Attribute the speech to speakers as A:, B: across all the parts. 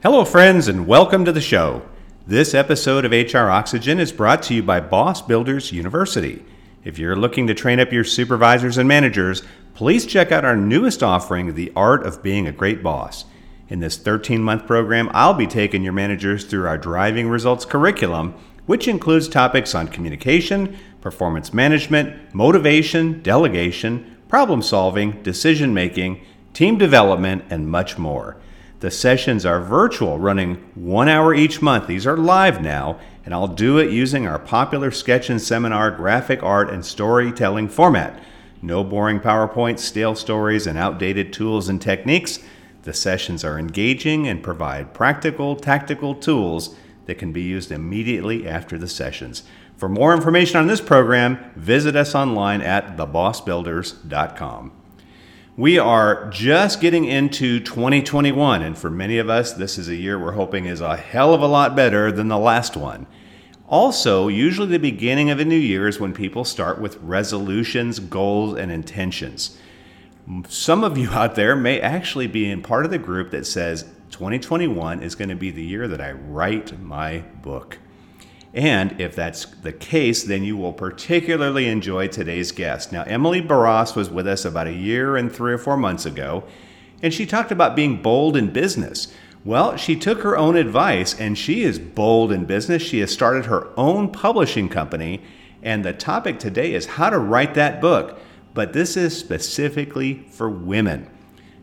A: Hello, friends, and welcome to the show. This episode of HR Oxygen is brought to you by Boss Builders University. If you're looking to train up your supervisors and managers, please check out our newest offering, The Art of Being a Great Boss. In this 13 month program, I'll be taking your managers through our Driving Results curriculum, which includes topics on communication, performance management, motivation, delegation, problem solving, decision making, team development, and much more. The sessions are virtual, running one hour each month. These are live now, and I'll do it using our popular sketch and seminar graphic art and storytelling format. No boring PowerPoint, stale stories, and outdated tools and techniques. The sessions are engaging and provide practical, tactical tools that can be used immediately after the sessions. For more information on this program, visit us online at thebossbuilders.com. We are just getting into 2021, and for many of us, this is a year we're hoping is a hell of a lot better than the last one. Also, usually the beginning of a new year is when people start with resolutions, goals, and intentions. Some of you out there may actually be in part of the group that says 2021 is going to be the year that I write my book. And if that's the case, then you will particularly enjoy today's guest. Now, Emily Barrosse was with us about a year and three or four months ago, and she talked about being bold in business. Well, she took her own advice and she is bold in business. She has started her own publishing company, and the topic today is how to write that book. But this is specifically for women.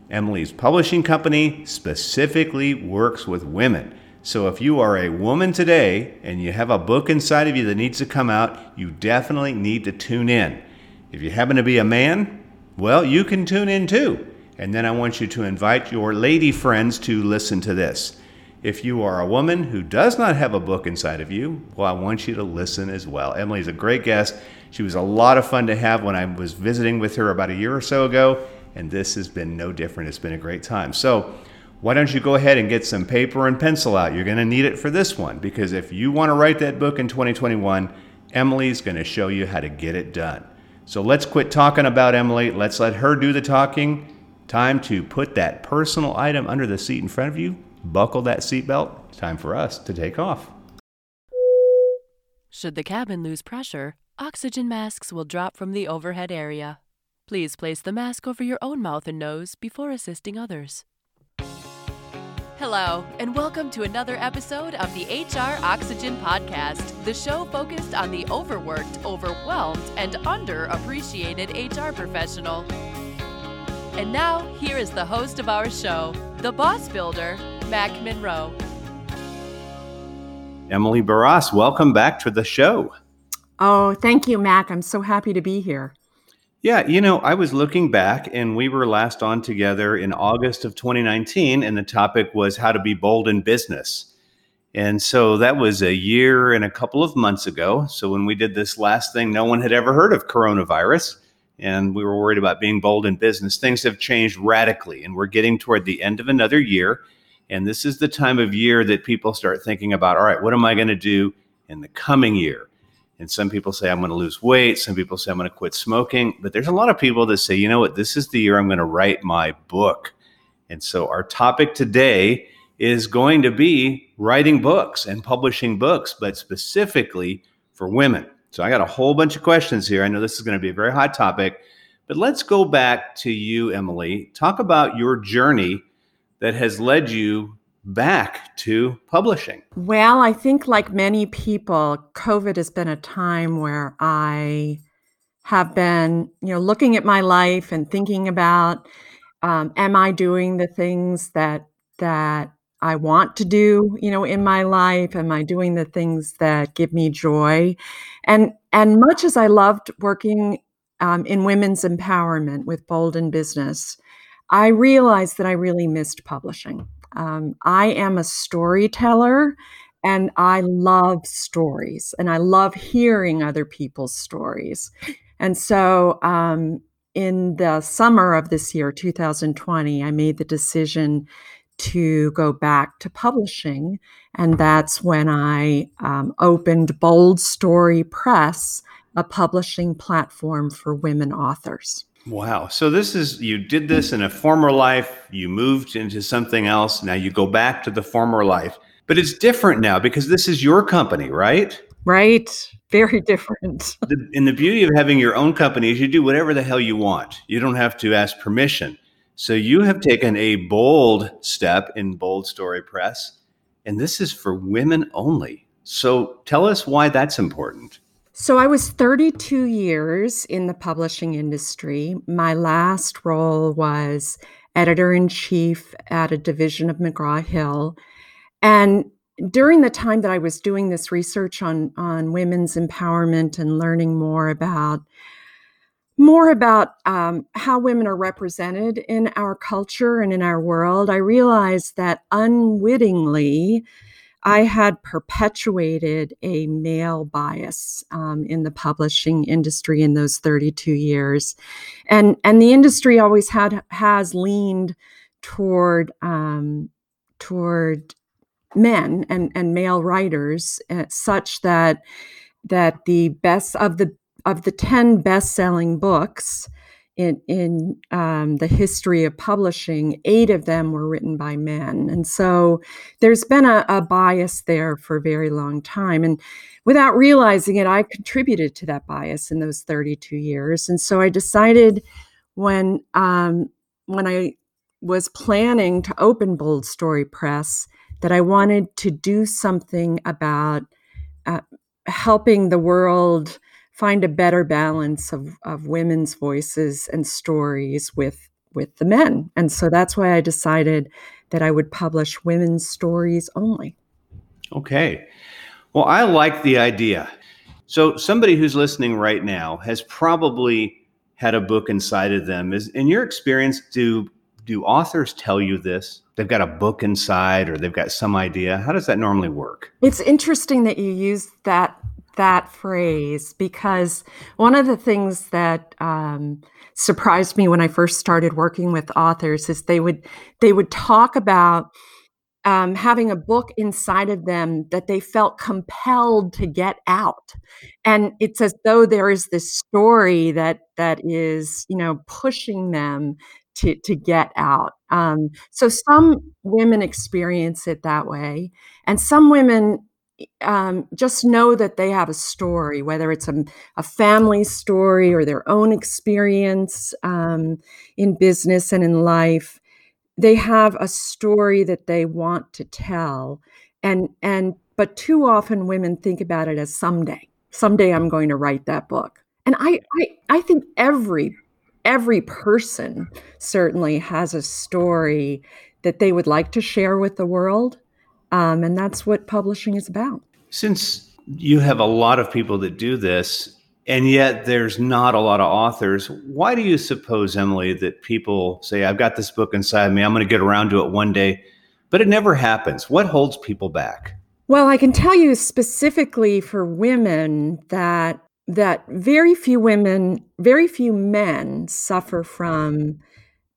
A: Emily's publishing company specifically works with women. So if you are a woman today and you have a book inside of you that needs to come out, you definitely need to tune in. If you happen to be a man, well, you can tune in too. And then I want you to invite your lady friends to listen to this. If you are a woman who does not have a book inside of you, well, I want you to listen as well. Emily's a great guest. She was a lot of fun to have when I was visiting with her about a year or so ago, and this has been no different. It's been a great time. So, why don't you go ahead and get some paper and pencil out? You're going to need it for this one because if you want to write that book in 2021, Emily's going to show you how to get it done. So let's quit talking about Emily. Let's let her do the talking. Time to put that personal item under the seat in front of you, buckle that seatbelt. Time for us to take off.
B: Should the cabin lose pressure, oxygen masks will drop from the overhead area. Please place the mask over your own mouth and nose before assisting others. Hello, and welcome to another episode of the HR Oxygen Podcast, the show focused on the overworked, overwhelmed, and underappreciated HR professional. And now, here is the host of our show, the boss builder, Mac Monroe.
A: Emily Barrosse, welcome back to the show.
C: Oh, thank you, Mac. I'm so happy to be here.
A: Yeah, you know, I was looking back and we were last on together in August of 2019, and the topic was how to be bold in business. And so that was a year and a couple of months ago. So when we did this last thing, no one had ever heard of coronavirus, and we were worried about being bold in business. Things have changed radically, and we're getting toward the end of another year. And this is the time of year that people start thinking about all right, what am I going to do in the coming year? And some people say, I'm going to lose weight. Some people say, I'm going to quit smoking. But there's a lot of people that say, you know what, this is the year I'm going to write my book. And so our topic today is going to be writing books and publishing books, but specifically for women. So I got a whole bunch of questions here. I know this is going to be a very hot topic, but let's go back to you, Emily. Talk about your journey that has led you back to publishing?
C: Well, I think, like many people, COVID has been a time where I have been, you know, looking at my life and thinking about, um, am I doing the things that that I want to do, you know, in my life? Am I doing the things that give me joy? And and much as I loved working um, in women's empowerment with Bold in Business, I realized that I really missed publishing. Um, I am a storyteller and I love stories and I love hearing other people's stories. And so um, in the summer of this year, 2020, I made the decision to go back to publishing. And that's when I um, opened Bold Story Press, a publishing platform for women authors.
A: Wow. So this is you did this in a former life, you moved into something else, now you go back to the former life. But it's different now because this is your company, right?
C: Right. Very different.
A: the, and the beauty of having your own company is you do whatever the hell you want. You don't have to ask permission. So you have taken a bold step in Bold Story Press, and this is for women only. So tell us why that's important.
C: So I was 32 years in the publishing industry. My last role was editor in chief at a division of McGraw Hill. And during the time that I was doing this research on, on women's empowerment and learning more about more about um, how women are represented in our culture and in our world, I realized that unwittingly, I had perpetuated a male bias um, in the publishing industry in those 32 years, and and the industry always had has leaned toward um, toward men and and male writers, uh, such that that the best of the of the 10 best-selling books in in um, the history of publishing, eight of them were written by men, and so there's been a, a, bias there for a very long time. And without realizing it, I contributed to that bias in those 32 years. And so I decided when um, when I was planning to open Bold Story Press that I wanted to do something about uh, helping the world find a better balance of, of women's voices and stories with with the men. And so that's why i decided that i would publish women's stories only.
A: Okay. Well i like the idea. So somebody who's listening right now has probably had a book inside of them. Is in your experience do do authors tell you this? They've got a book inside or they've got some idea. How does that normally work?
C: It's interesting that you use that that phrase because one of the things that um, surprised me when I first started working with authors is they would they would talk about um, having a book inside of them that they felt compelled to get out, and it's as though there is this story that that is you know pushing them to to get out. Um, so some women experience it that way, and some women um, just know that they have a story, whether it's a, a family story or their own experience um, in business and in life. They have a story that they want to tell, and and but too often women think about it as someday. Someday I'm going to write that book, and I I, I think every every person certainly has a story that they would like to share with the world um, and that's what publishing is about.
A: Since you have a lot of people that do this, and yet there's not a lot of authors, why do you suppose, Emily, that people say, I've got this book inside me, I'm going to get around to it one day, but it never happens? What holds people back?
C: Well, I can tell you specifically for women that that very few women, very few men suffer from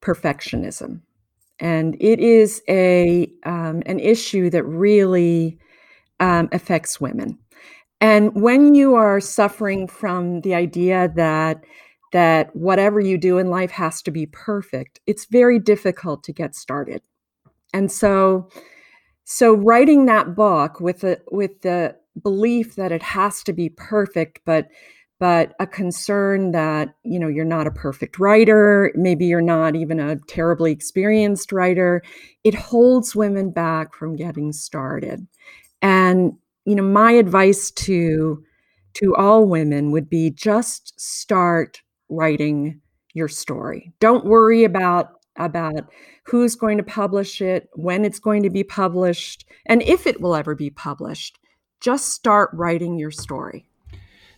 C: perfectionism and it is a um, an issue that really um, affects women. And when you are suffering from the idea that that whatever you do in life has to be perfect, it's very difficult to get started. And so, so writing that book with the with the belief that it has to be perfect, but but a concern that you know you're not a perfect writer maybe you're not even a terribly experienced writer it holds women back from getting started. And you know my advice to to all women would be just start writing your story. Don't worry about about who's going to publish it when it's going to be published and if it will ever be published just start writing your story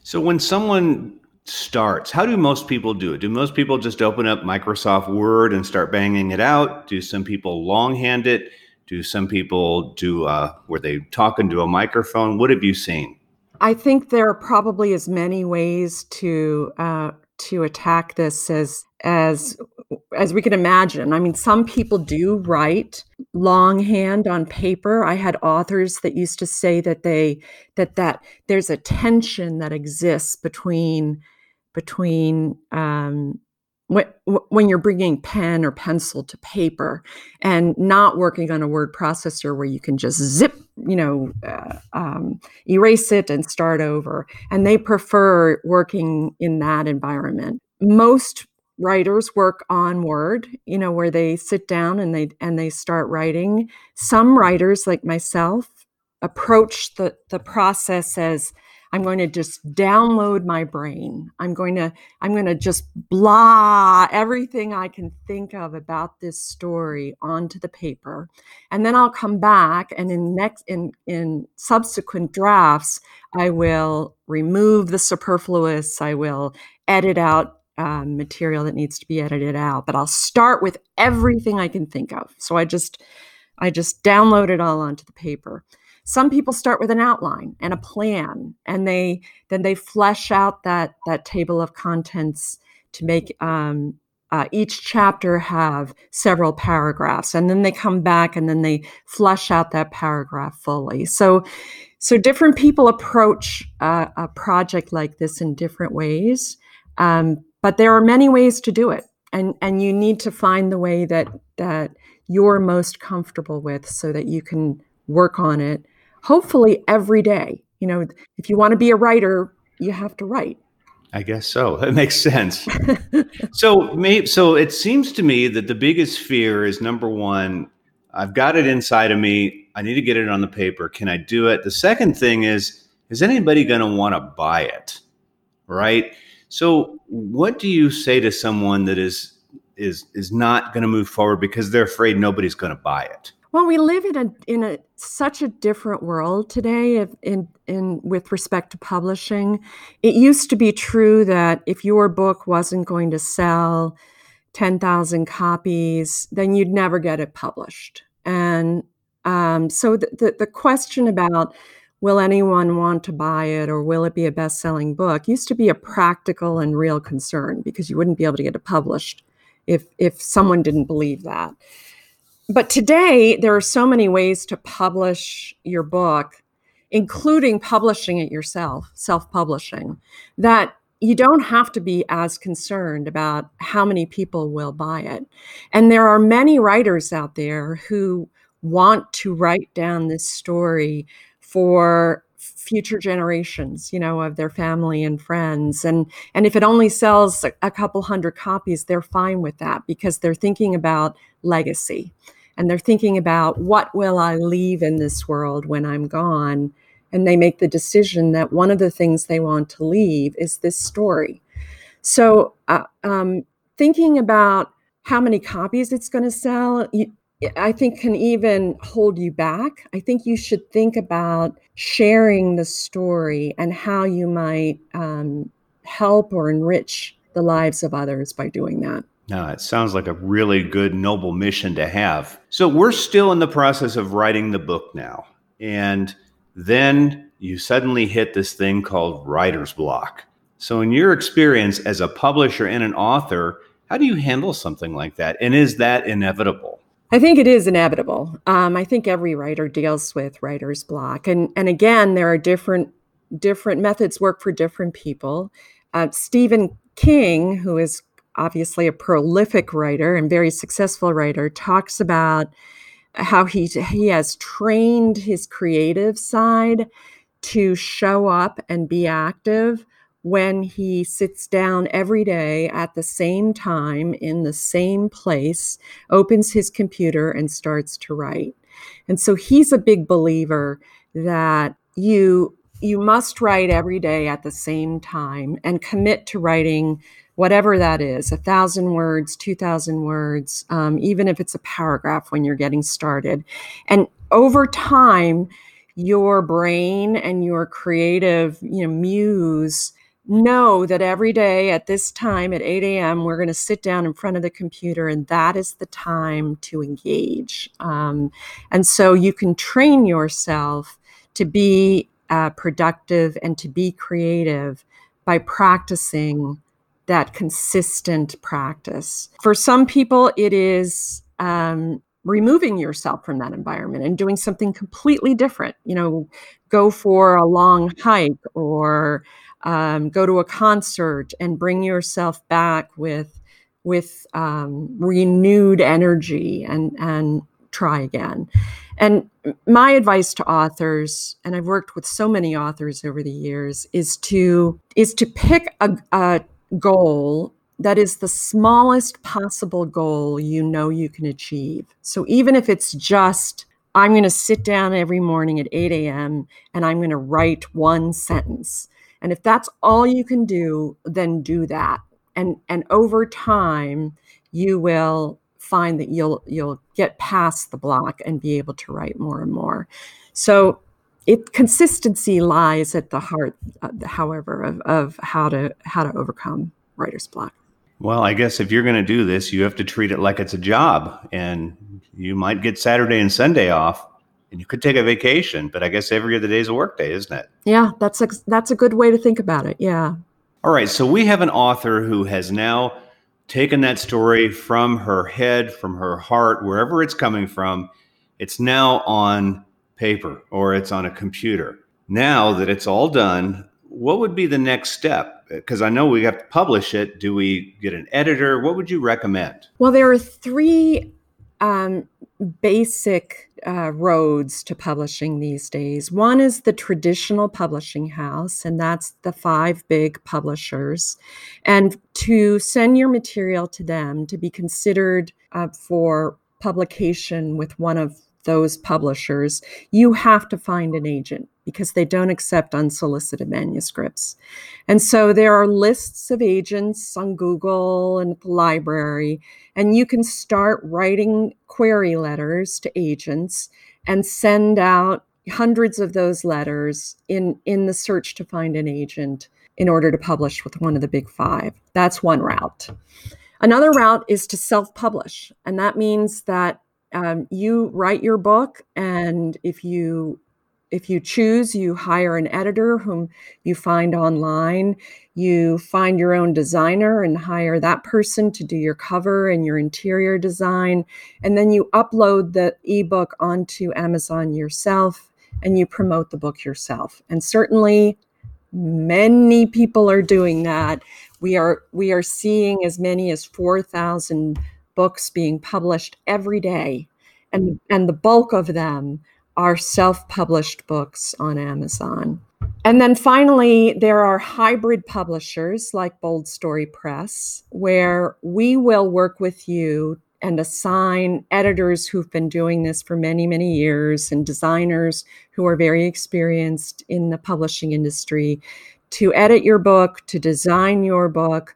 A: so when someone starts, how do most people do it? Do most people just open up Microsoft Word and start banging it out? Do some people longhand it? Do some people do uh, where they talk into a microphone? What have you seen?
C: I think there are probably as many ways to uh, to attack this as as as we can imagine. I mean, some people do write longhand on paper. I had authors that used to say that they that that there's a tension that exists between between um, when you're bringing pen or pencil to paper and not working on a word processor where you can just zip you know uh, um, erase it and start over. And they prefer working in that environment. Most writers work on word you know where they sit down and they and they start writing. Some writers like myself approach the the process as I'm going to just download my brain. I'm going to I'm going to just blah everything I can think of about this story onto the paper. And then I'll come back and in next in in subsequent drafts I will remove the superfluous, I will edit out um, material that needs to be edited out, but I'll start with everything I can think of. So I just I just download it all onto the paper some people start with an outline and a plan and they then they flesh out that that table of contents to make um, uh, each chapter have several paragraphs and then they come back and then they flesh out that paragraph fully. So so different people approach uh, a project like this in different ways um, but there are many ways to do it and and you need to find the way that that you're most comfortable with so that you can work on it hopefully every day. You know, if you want to be a writer, you have to write.
A: I guess so. That makes sense. so, maybe, so it seems to me that the biggest fear is number one, I've got it inside of me. I need to get it on the paper. Can I do it? The second thing is, is anybody going to want to buy it? Right. So, what do you say to someone that is is is not going to move forward because they're afraid nobody's going to buy it?
C: Well, we live in a in a such a different world today in in with respect to publishing. It used to be true that if your book wasn't going to sell 10,000 copies, then you'd never get it published. And um, so the, the, the question about will anyone want to buy it or will it be a best-selling book used to be a practical and real concern because you wouldn't be able to get it published if if someone didn't believe that but today there are so many ways to publish your book including publishing it yourself self-publishing that you don't have to be as concerned about how many people will buy it. And there are many writers out there who want to write down this story for future generations you know of their family and friends. And and if it only sells a, a couple hundred copies they're fine with that because they're thinking about legacy and they're thinking about what will I leave in this world when I'm gone and they make the decision that one of the things they want to leave is this story so uh, um, thinking about how many copies it's going to sell you, I think can even hold you back. I think you should think about sharing the story and how you might um, help or enrich the lives of others by doing that.
A: No, it sounds like a really good, noble mission to have. So we're still in the process of writing the book now. And then you suddenly hit this thing called writer's block. So, in your experience as a publisher and an author, how do you handle something like that? And is that inevitable?
C: I think it is inevitable. Um, I think every writer deals with writer's block, and and again, there are different different methods work for different people. Uh, Stephen King, who is obviously a prolific writer and very successful writer, talks about how he he has trained his creative side to show up and be active when he sits down every day at the same time in the same place, opens his computer and starts to write. And so he's a big believer that you you must write every day at the same time and commit to writing whatever that is a thousand words, 2,000 words, um, even if it's a paragraph when you're getting started. And over time, your brain and your creative you know, muse know that every day at this time at 8 a.m., we're going to sit down in front of the computer, and that is the time to engage. Um, and so you can train yourself to be uh, productive and to be creative by practicing that consistent practice. For some people, it is um, removing yourself from that environment and doing something completely different. You know, go for a long hike or um, go to a concert and bring yourself back with with um, renewed energy and and try again. And my advice to authors, and I've worked with so many authors over the years, is to is to pick a, a goal that is the smallest possible goal you know you can achieve. So even if it's just I'm going to sit down every morning at 8 a.m. and I'm going to write one sentence. And if that's all you can do, then do that. And and over time, you will find that you'll you'll get past the block and be able to write more and more. So it consistency lies at the heart, uh, however, of, of how to how to overcome writer's block.
A: Well, I guess if you're going to do this, you have to treat it like it's a job, and you might get Saturday and Sunday off, and you could take a vacation. But I guess every other day is a work day, isn't it?
C: Yeah, that's a, that's a good way to think about it. Yeah.
A: All right, so we have an author who has now taken that story from her head, from her heart, wherever it's coming from. It's now on paper or it's on a computer. Now that it's all done, what would be the next step? Because I know we have to publish it. Do we get an editor? What would you recommend?
C: Well, there are three um, basic uh, roads to publishing these days. One is the traditional publishing house, and that's the five big publishers. And to send your material to them to be considered uh, for publication with one of those publishers, you have to find an agent because they don't accept unsolicited manuscripts. And so there are lists of agents on Google and the library, and you can start writing query letters to agents and send out hundreds of those letters in, in the search to find an agent in order to publish with one of the big five. That's one route. Another route is to self publish, and that means that um, you write your book, and if you if you choose, you hire an editor whom you find online. You find your own designer and hire that person to do your cover and your interior design. And then you upload the ebook onto Amazon yourself and you promote the book yourself. And certainly many people are doing that. We are we are seeing as many as 4,000 books being published every day. And and the bulk of them are self published books on Amazon. And then finally, there are hybrid publishers like Bold Story Press, where we will work with you and assign editors who've been doing this for many, many years and designers who are very experienced in the publishing industry to edit your book, to design your book,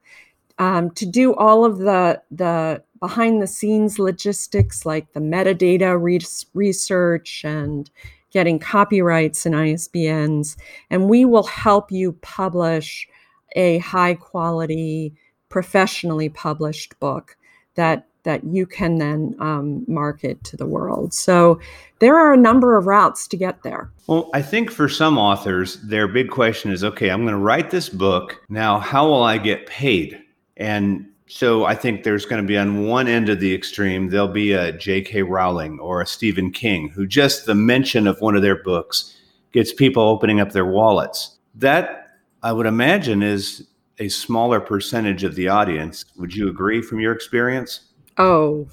C: um, to do all of the, the behind the scenes logistics like the metadata re- research and getting copyrights and ISBNs. And we will help you publish a high quality, professionally published book that that you can then um, market to the world. So there are a number of routes to get there.
A: Well, I think for some authors, their big question is okay, I'm going to write this book. Now, how will I get paid? And so I think there's going to be on one end of the extreme, there'll be a J.K. Rowling or a Stephen King who just the mention of one of their books gets people opening up their wallets. That I would imagine is a smaller percentage of the audience. Would you agree from your experience?
C: Oh,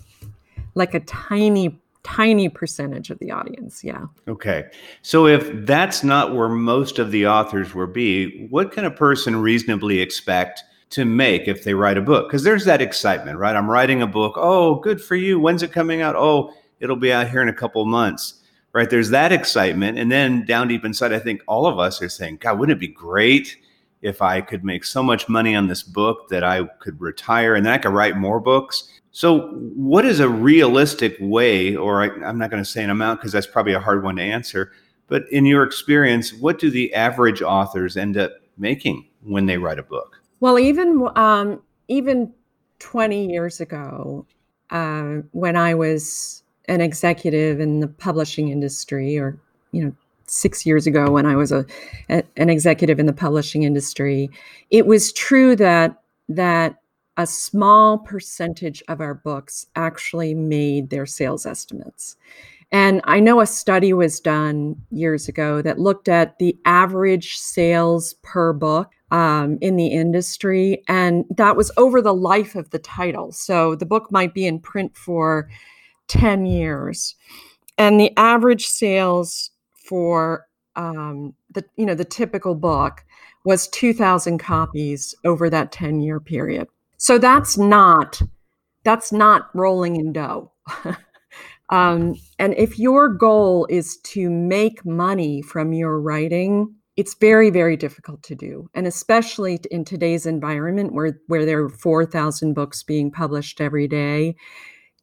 C: like a tiny, tiny percentage of the audience. Yeah.
A: Okay. So if that's not where most of the authors will be, what can a person reasonably expect? To make if they write a book because there's that excitement right? I'm writing a book oh good for you. When's it coming out? Oh it'll be out here in a couple months right? There's that excitement and then down deep inside i think all of us are saying god wouldn't it be great if i could make so much money on this book that i could retire and then i could write more books? So what is a realistic way or I, i'm not going to say an amount because that's probably a hard one to answer but in your experience what do the average authors end up making when they write a book
C: well, even um, even 20 years ago, uh, when I was an executive in the publishing industry, or you know, six years ago when I was a, a an executive in the publishing industry, it was true that that a small percentage of our books actually made their sales estimates. And I know a study was done years ago that looked at the average sales per book um, in the industry, and that was over the life of the title. So the book might be in print for 10 years. And the average sales for um, the you know the typical book was 2000 copies over that 10 year period so that's not that's not rolling in dough um, and if your goal is to make money from your writing it's very very difficult to do and especially in today's environment where where there are 4000 books being published every day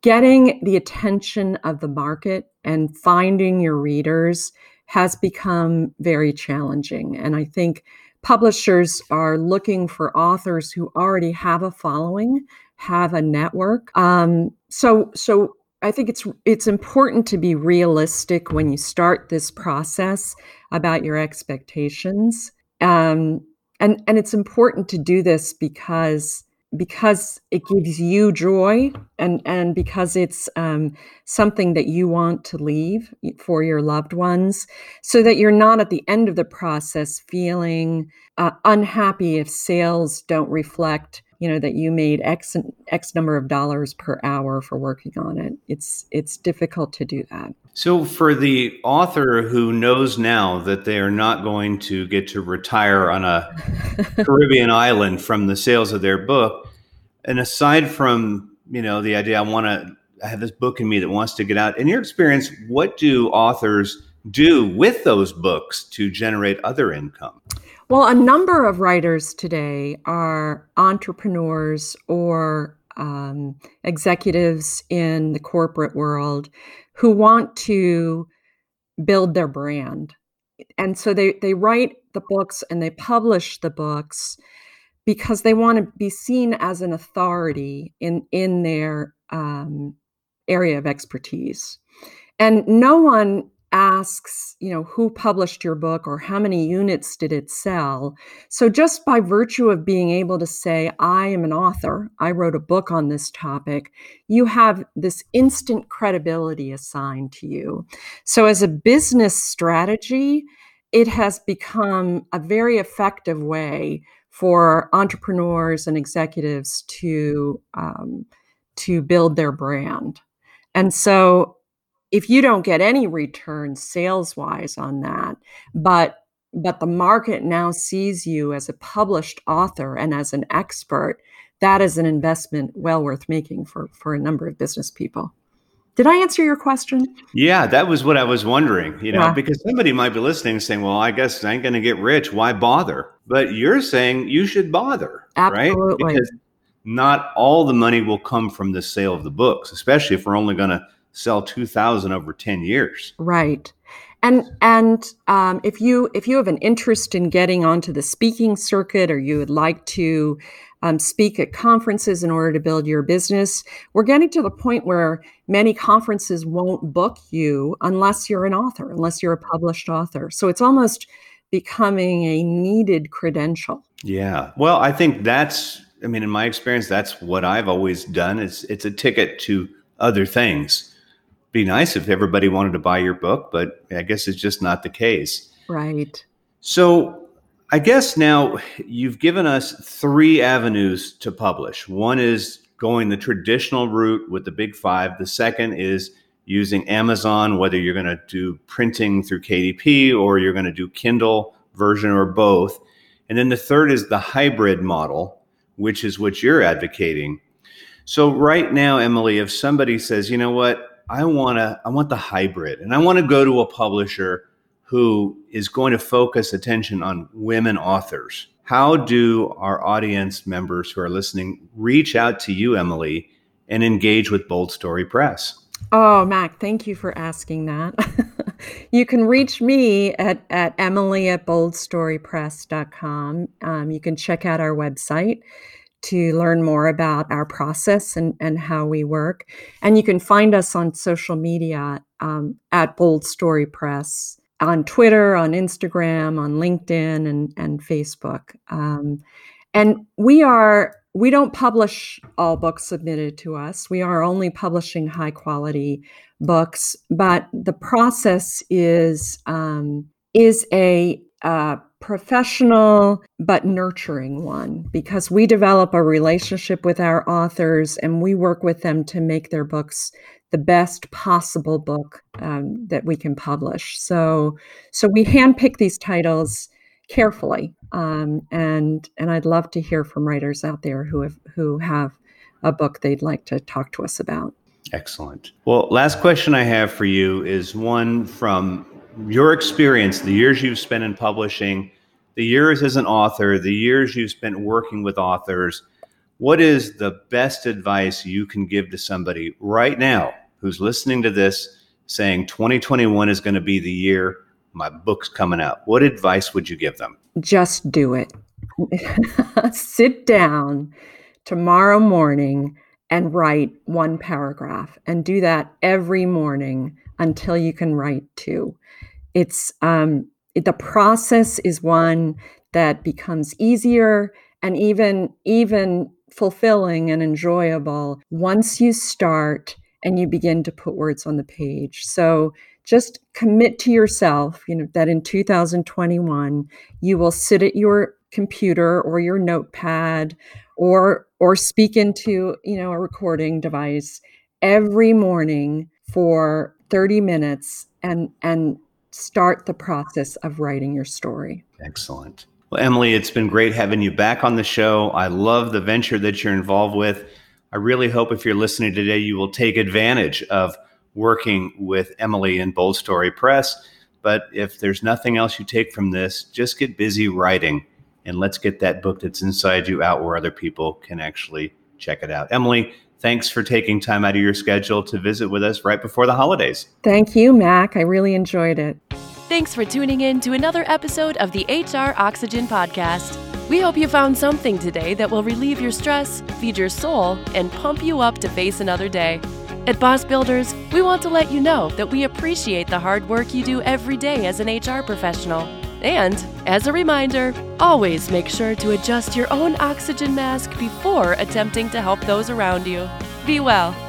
C: getting the attention of the market and finding your readers has become very challenging and i think publishers are looking for authors who already have a following have a network um, so so I think it's it's important to be realistic when you start this process about your expectations. Um, and and it's important to do this because because it gives you joy and and because it's um, something that you want to leave for your loved ones so that you're not at the end of the process feeling uh, unhappy if sales don't reflect you know that you made x x number of dollars per hour for working on it. It's it's difficult to do that.
A: So for the author who knows now that they are not going to get to retire on a caribbean island from the sales of their book and aside from you know the idea i want to I have this book in me that wants to get out in your experience what do authors do with those books to generate other income
C: well, a number of writers today are entrepreneurs or um, executives in the corporate world who want to build their brand. And so they, they write the books and they publish the books because they want to be seen as an authority in, in their um, area of expertise. And no one asks, you know, who published your book or how many units did it sell. So just by virtue of being able to say, I am an author, I wrote a book on this topic, you have this instant credibility assigned to you. So as a business strategy, it has become a very effective way for entrepreneurs and executives to um, to build their brand. And so if you don't get any return sales wise on that, but but the market now sees you as a published author and as an expert, that is an investment well worth making for for a number of business people. Did I answer your question?
A: Yeah, that was what I was wondering, you know, yeah. because somebody might be listening saying, well, I guess I ain't going to get rich. Why bother? But you're saying you should bother,
C: Absolutely.
A: right? Because not all the money will come from the sale of the books, especially if we're only going to sell 2000 over 10 years.
C: Right. And and um, if you if you have an interest in getting onto the speaking circuit or you would like to um, speak at conferences in order to build your business we're getting to the point where many conferences won't book you unless you're an author unless you're a published author. So it's almost becoming a needed credential.
A: Yeah. Well i think that's i mean in my experience that's what i've always done it's it's a ticket to other things be nice if everybody wanted to buy your book, but I guess it's just not the case.
C: Right.
A: So I guess now you've given us three avenues to publish. One is going the traditional route with the big five. The second is using Amazon, whether you're going to do printing through KDP or you're going to do Kindle version or both. And then the third is the hybrid model, which is what you're advocating. So right now, Emily, if somebody says, you know what, I want to I want the hybrid and I want to go to a publisher who is going to focus attention on women authors. How do our audience members who are listening reach out to you, Emily, and engage with Bold Story Press?
C: Oh, Mac, thank you for asking that. you can reach me at, at emily at boldstorypress.com. Um, you can check out our website to learn more about our process and, and how we work. And you can find us on social media um, at Bold Story Press on Twitter, on Instagram, on LinkedIn, and, and Facebook. Um, and we are we don't publish all books submitted to us. We are only publishing high quality books, but the process is um, is a a professional but nurturing one because we develop a relationship with our authors and we work with them to make their books the best possible book um, that we can publish. So, so we handpick these titles carefully, um, and and I'd love to hear from writers out there who have who have a book they'd like to talk to us about.
A: Excellent. Well, last question I have for you is one from your experience, the years you've spent in publishing, the years as an author, the years you've spent working with authors. What is the best advice you can give to somebody right now who's listening to this saying 2021 is going to be the year my book's coming out? What advice would you give them?
C: Just do it. Sit down tomorrow morning and write one paragraph and do that every morning until you can write two. It's um, it, the process is one that becomes easier and even even fulfilling and enjoyable once you start and you begin to put words on the page. So just commit to yourself, you know, that in 2021 you will sit at your computer or your notepad or or speak into you know a recording device every morning for 30 minutes and and start the process of writing your story.
A: Excellent. Well emily it's been great having you back on the show. I love the venture that you're involved with. I really hope if you're listening today you will take advantage of working with emily and bold story press. But if there's nothing else you take from this just get busy writing and let's get that book that's inside you out where other people can actually check it out. Emily, thanks for taking time out of your schedule to visit with us right before the holidays.
C: Thank you, Mac. I really enjoyed it.
B: Thanks for tuning in to another episode of the HR Oxygen Podcast. We hope you found something today that will relieve your stress, feed your soul, and pump you up to face another day. At Boss Builders, we want to let you know that we appreciate the hard work you do every day as an HR professional. And, as a reminder, always make sure to adjust your own oxygen mask before attempting to help those around you. Be well.